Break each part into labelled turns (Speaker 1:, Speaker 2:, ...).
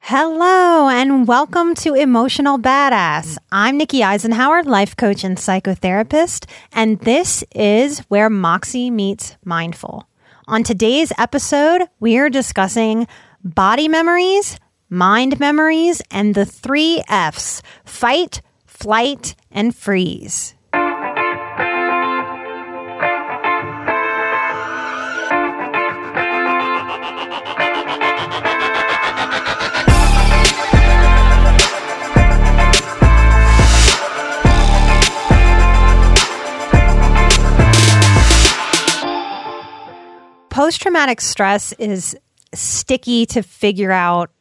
Speaker 1: Hello and welcome to Emotional Badass. I'm Nikki Eisenhauer, life coach and psychotherapist, and this is where Moxie meets mindful. On today's episode, we are discussing body memories, mind memories, and the three F's fight, flight, and freeze. Post traumatic stress is sticky to figure out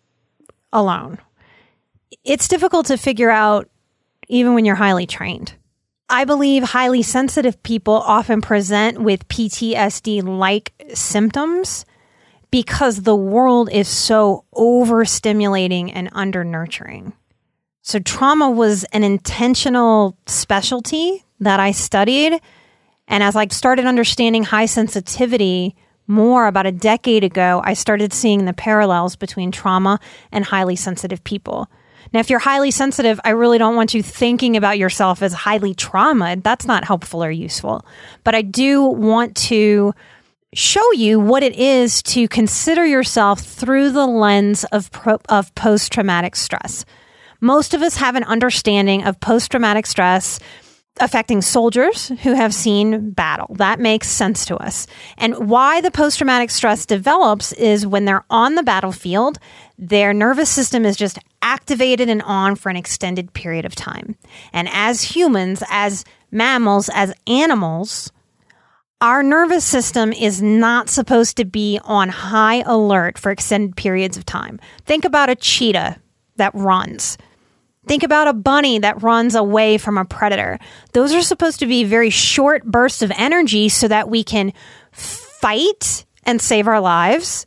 Speaker 1: alone. It's difficult to figure out even when you're highly trained. I believe highly sensitive people often present with PTSD like symptoms because the world is so overstimulating and undernurturing. So, trauma was an intentional specialty that I studied. And as I started understanding high sensitivity more about a decade ago, I started seeing the parallels between trauma and highly sensitive people. Now, if you're highly sensitive, I really don't want you thinking about yourself as highly traumatized. That's not helpful or useful. But I do want to show you what it is to consider yourself through the lens of, pro- of post traumatic stress. Most of us have an understanding of post traumatic stress affecting soldiers who have seen battle. That makes sense to us. And why the post traumatic stress develops is when they're on the battlefield, their nervous system is just activated and on for an extended period of time. And as humans, as mammals, as animals, our nervous system is not supposed to be on high alert for extended periods of time. Think about a cheetah that runs. Think about a bunny that runs away from a predator. Those are supposed to be very short bursts of energy so that we can fight and save our lives,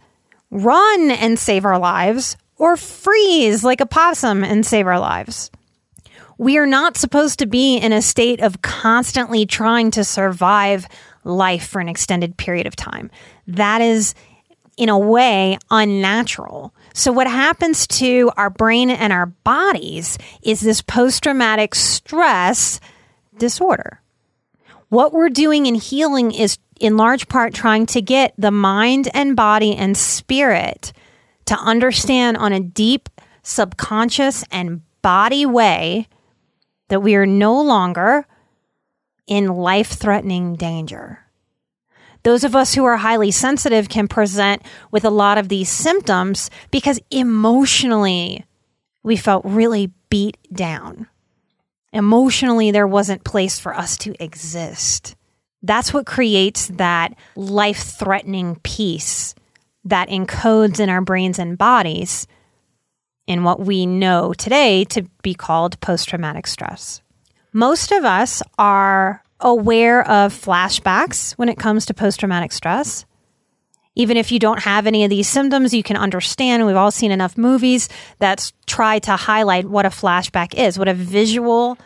Speaker 1: run and save our lives, or freeze like a possum and save our lives. We are not supposed to be in a state of constantly trying to survive life for an extended period of time. That is, in a way, unnatural. So, what happens to our brain and our bodies is this post traumatic stress disorder. What we're doing in healing is, in large part, trying to get the mind and body and spirit to understand on a deep subconscious and body way that we are no longer in life threatening danger. Those of us who are highly sensitive can present with a lot of these symptoms because emotionally we felt really beat down. Emotionally, there wasn't place for us to exist. That's what creates that life threatening piece that encodes in our brains and bodies in what we know today to be called post traumatic stress. Most of us are aware of flashbacks when it comes to post traumatic stress. Even if you don't have any of these symptoms, you can understand. We've all seen enough movies that try to highlight what a flashback is, what a visual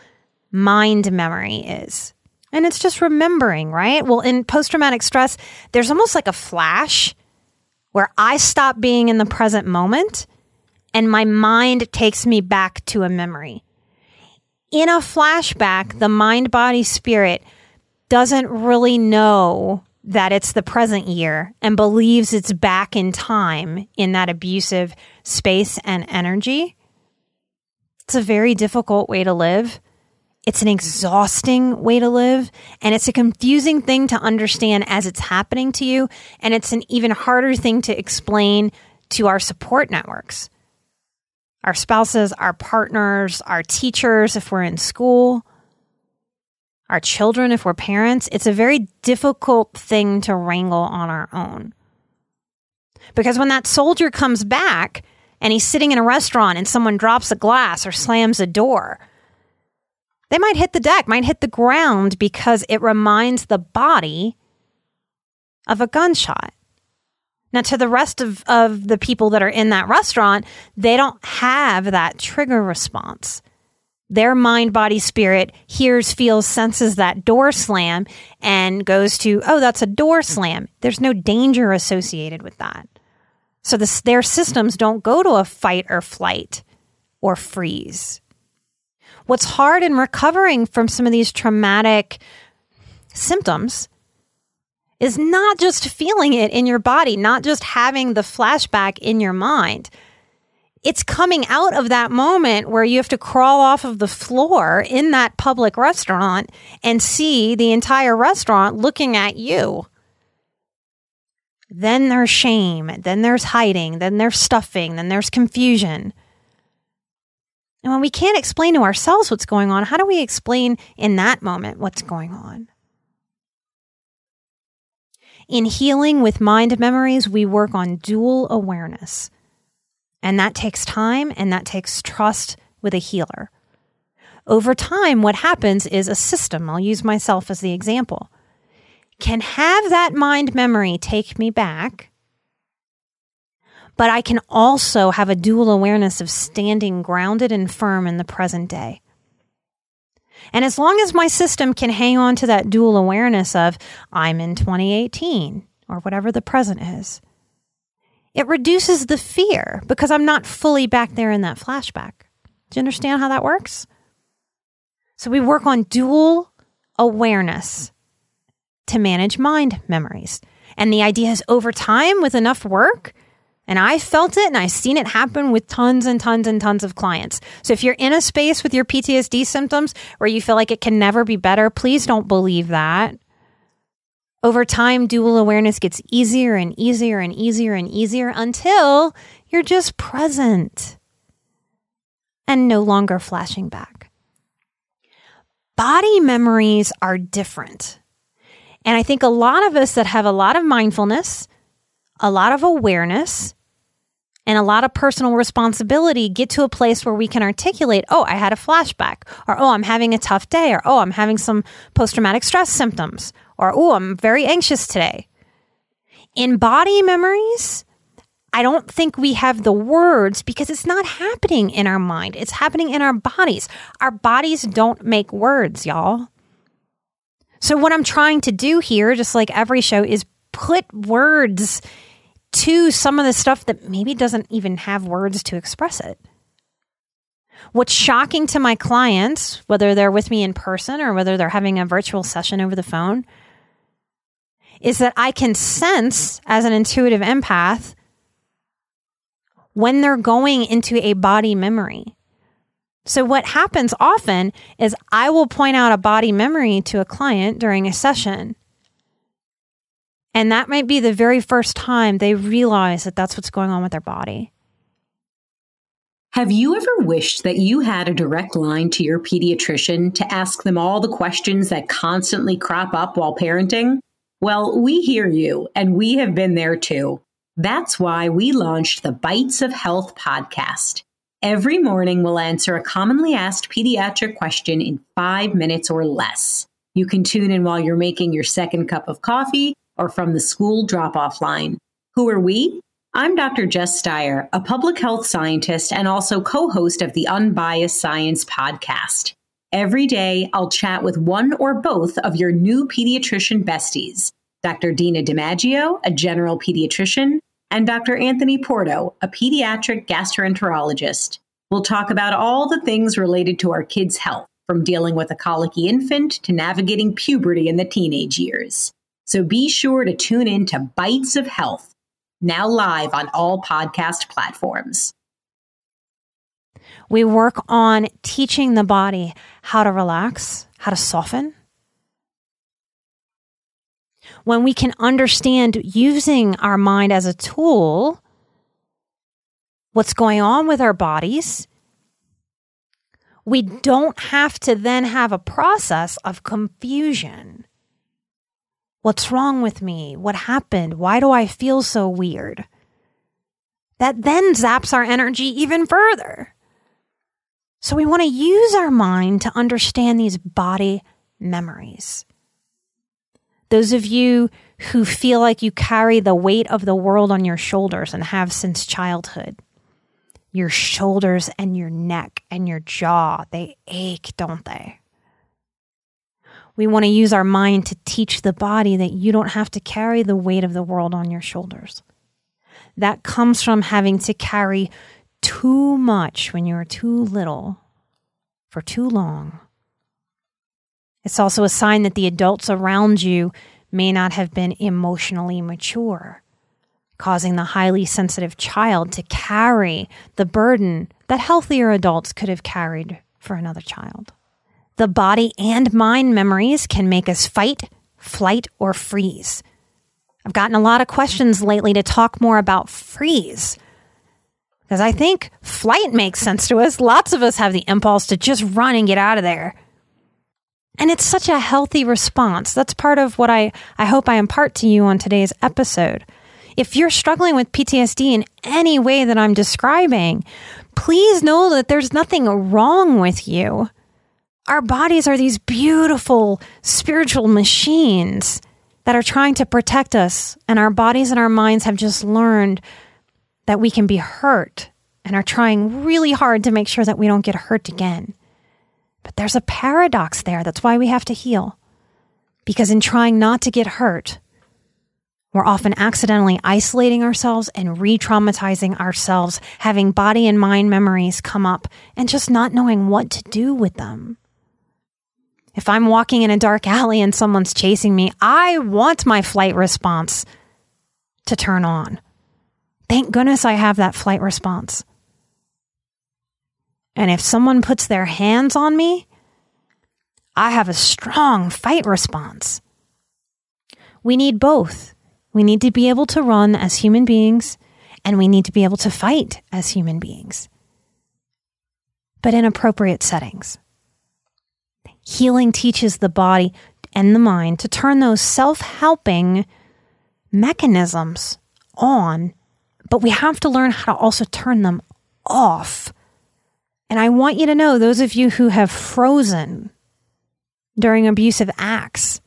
Speaker 1: mind memory is. And it's just remembering, right? Well, in post traumatic stress, there's almost like a flash where I stop being in the present moment and my mind takes me back to a memory in a flashback, the mind, body, spirit doesn't really know that it's the present year and believes it's back in time in that abusive space and energy, it's a very difficult way to live. It's an exhausting way to live, and it's a confusing thing to understand as it's happening to you. And it's an even harder thing to explain to our support networks our spouses, our partners, our teachers, if we're in school, our children, if we're parents. It's a very difficult thing to wrangle on our own. Because when that soldier comes back and he's sitting in a restaurant and someone drops a glass or slams a door, they might hit the deck, might hit the ground because it reminds the body of a gunshot. Now, to the rest of, of the people that are in that restaurant, they don't have that trigger response. Their mind, body, spirit hears, feels, senses that door slam and goes to, oh, that's a door slam. There's no danger associated with that. So their systems don't go to a fight or flight or freeze. What's hard in recovering from some of these traumatic symptoms is not just feeling it in your body, not just having the flashback in your mind. It's coming out of that moment where you have to crawl off of the floor in that public restaurant and see the entire restaurant looking at you. Then there's shame, then there's hiding, then there's stuffing, then there's confusion. And when we can't explain to ourselves what's going on, how do we explain in that moment what's going on? In healing with mind memories, we work on dual awareness. And that takes time and that takes trust with a healer. Over time, what happens is a system, I'll use myself as the example, can have that mind memory take me back, but I can also have a dual awareness of standing grounded and firm in the present day. And as long as my system can hang on to that dual awareness of I'm in 2018 or whatever the present is, it reduces the fear because I'm not fully back there in that flashback. Do you understand how that works? So we work on dual awareness to manage mind memories. And the idea is over time, with enough work, and I felt it and I've seen it happen with tons and tons and tons of clients. So if you're in a space with your PTSD symptoms where you feel like it can never be better, please don't believe that. Over time, dual awareness gets easier and easier and easier and easier until you're just present and no longer flashing back. Body memories are different. And I think a lot of us that have a lot of mindfulness, a lot of awareness, and a lot of personal responsibility get to a place where we can articulate, oh, I had a flashback, or oh, I'm having a tough day, or oh, I'm having some post traumatic stress symptoms, or oh, I'm very anxious today. In body memories, I don't think we have the words because it's not happening in our mind. It's happening in our bodies. Our bodies don't make words, y'all. So, what I'm trying to do here, just like every show, is put words to some of the stuff that maybe doesn't even have words to express it. What's shocking to my clients, whether they're with me in person or whether they're having a virtual session over the phone, is that I can sense as an intuitive empath when they're going into a body memory. So, what happens often is I will point out a body memory to a client during a session and that might be the very first time they realize that that's what's going on with their body.
Speaker 2: Have you ever wished that you had a direct line to your pediatrician to ask them all the questions that constantly crop up while parenting? Well, we hear you, and we have been there too. That's why we launched the Bites of Health podcast. Every morning, we'll answer a commonly asked pediatric question in five minutes or less. You can tune in while you're making your second cup of coffee or from the school drop off line. Who are we? I'm Dr. Jess Steier, a public health scientist and also co host of the Unbiased Science podcast. Every day, I'll chat with one or both of your new pediatrician besties Dr. Dina DiMaggio, a general pediatrician, and Dr. Anthony Porto, a pediatric gastroenterologist. We'll talk about all the things related to our kids' health, from dealing with a colicky infant to navigating puberty in the teenage years. So be sure to tune in to Bites of Health, now live on all podcast platforms.
Speaker 1: We work on teaching the body how to relax, how to soften. When we can understand using our mind as a tool, what's going on with our bodies, we don't have to then have a process of confusion. What's wrong with me? What happened? Why do I feel so weird? That then zaps our energy even further. So we want to use our mind to understand these body memories. Those of you who feel like you carry the weight of the world on your shoulders and have since childhood, your shoulders and your neck and your jaw, they ache, don't they? We want to use our mind to teach the body that you don't have to carry the weight of the world on your shoulders. That comes from having to carry too much when you are too little for too long. It's also a sign that the adults around you may not have been emotionally mature, causing the highly sensitive child to carry the burden that healthier adults could have carried for another child. The body and mind memories can make us fight, flight, or freeze. I've gotten a lot of questions lately to talk more about freeze. Because I think flight makes sense to us. Lots of us have the impulse to just run and get out of there. And it's such a healthy response. That's part of what I, I hope I impart to you on today's episode. If you're struggling with PTSD in any way that I'm describing, please know that there's nothing wrong with you. Our bodies are these beautiful spiritual machines that are trying to protect us, and our bodies and our minds have just learned that we can be hurt and are trying really hard to make sure that we don't get hurt again. But there's a paradox there. That's why we have to heal. Because in trying not to get hurt, we're often accidentally isolating ourselves and re traumatizing ourselves, having body and mind memories come up and just not knowing what to do with them. If I'm walking in a dark alley and someone's chasing me, I want my flight response to turn on. Thank goodness I have that flight response. And if someone puts their hands on me, I have a strong fight response. We need both. We need to be able to run as human beings, and we need to be able to fight as human beings, but in appropriate settings. Healing teaches the body and the mind to turn those self helping mechanisms on, but we have to learn how to also turn them off. And I want you to know, those of you who have frozen during abusive acts,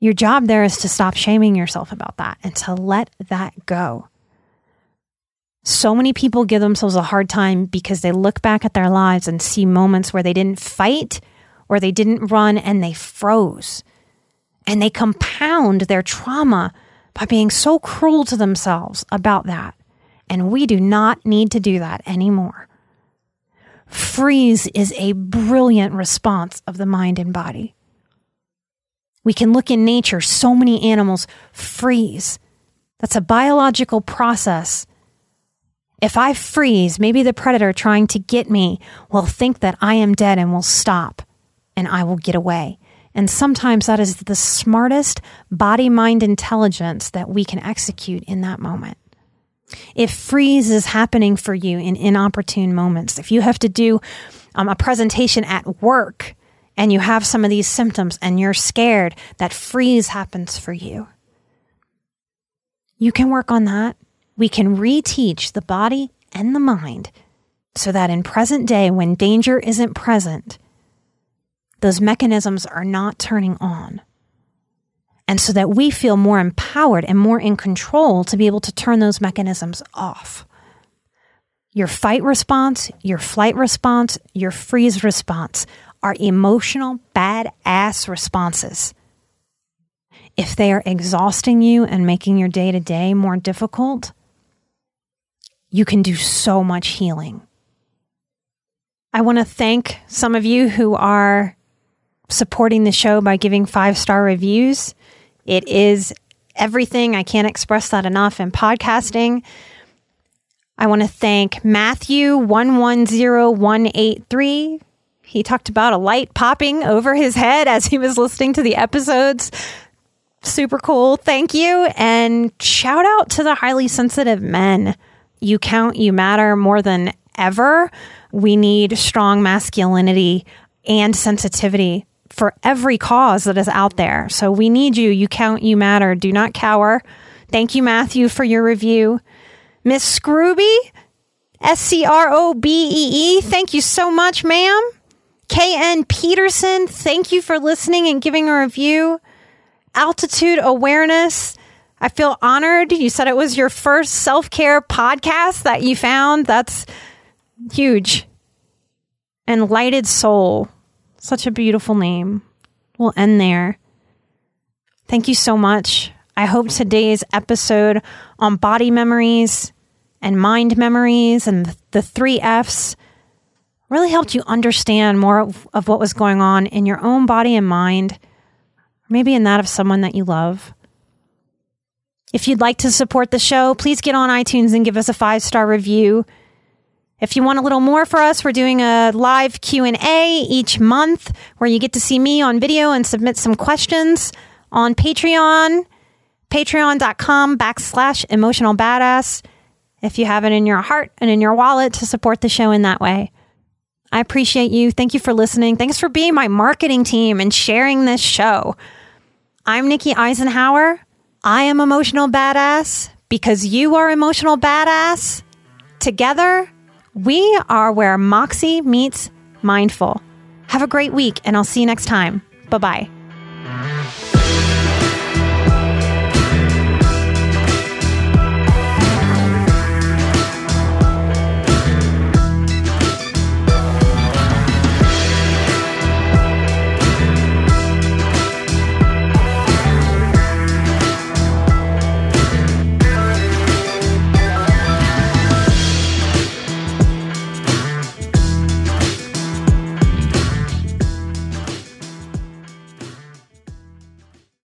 Speaker 1: your job there is to stop shaming yourself about that and to let that go. So many people give themselves a hard time because they look back at their lives and see moments where they didn't fight or they didn't run and they froze. And they compound their trauma by being so cruel to themselves about that. And we do not need to do that anymore. Freeze is a brilliant response of the mind and body. We can look in nature, so many animals freeze. That's a biological process if I freeze, maybe the predator trying to get me will think that I am dead and will stop and I will get away. And sometimes that is the smartest body mind intelligence that we can execute in that moment. If freeze is happening for you in inopportune moments, if you have to do um, a presentation at work and you have some of these symptoms and you're scared that freeze happens for you, you can work on that we can reteach the body and the mind so that in present day, when danger isn't present, those mechanisms are not turning on. And so that we feel more empowered and more in control to be able to turn those mechanisms off. Your fight response, your flight response, your freeze response are emotional badass responses. If they are exhausting you and making your day to day more difficult, you can do so much healing. I want to thank some of you who are supporting the show by giving five star reviews. It is everything. I can't express that enough in podcasting. I want to thank Matthew 110183. He talked about a light popping over his head as he was listening to the episodes. Super cool. Thank you. And shout out to the highly sensitive men. You count, you matter more than ever. We need strong masculinity and sensitivity for every cause that is out there. So we need you. You count, you matter. Do not cower. Thank you, Matthew, for your review. Miss Scrooby, S C R O B E E, thank you so much, ma'am. KN Peterson, thank you for listening and giving a review. Altitude Awareness, I feel honored. You said it was your first self care podcast that you found. That's huge. And Lighted Soul, such a beautiful name. We'll end there. Thank you so much. I hope today's episode on body memories and mind memories and the three F's really helped you understand more of, of what was going on in your own body and mind, maybe in that of someone that you love. If you'd like to support the show, please get on iTunes and give us a five star review. If you want a little more for us, we're doing a live Q&A each month where you get to see me on video and submit some questions on Patreon, patreon.com backslash emotional badass. If you have it in your heart and in your wallet to support the show in that way. I appreciate you. Thank you for listening. Thanks for being my marketing team and sharing this show. I'm Nikki Eisenhauer. I am emotional badass because you are emotional badass. Together, we are where Moxie meets mindful. Have a great week, and I'll see you next time. Bye bye.